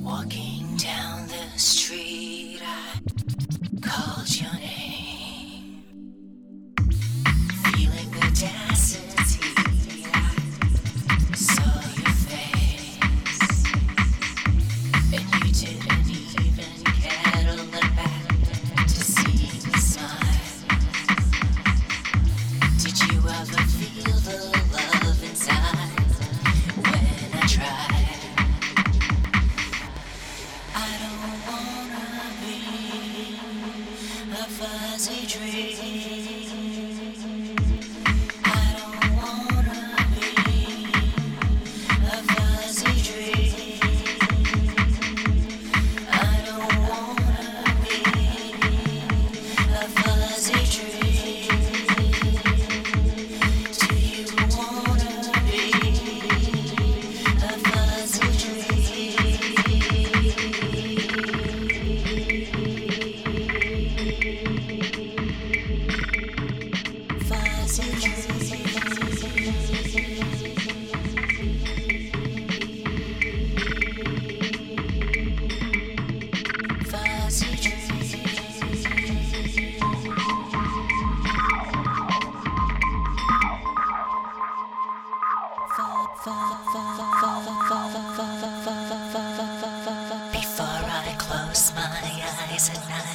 Walking down the street, don't Before I close my eyes at night.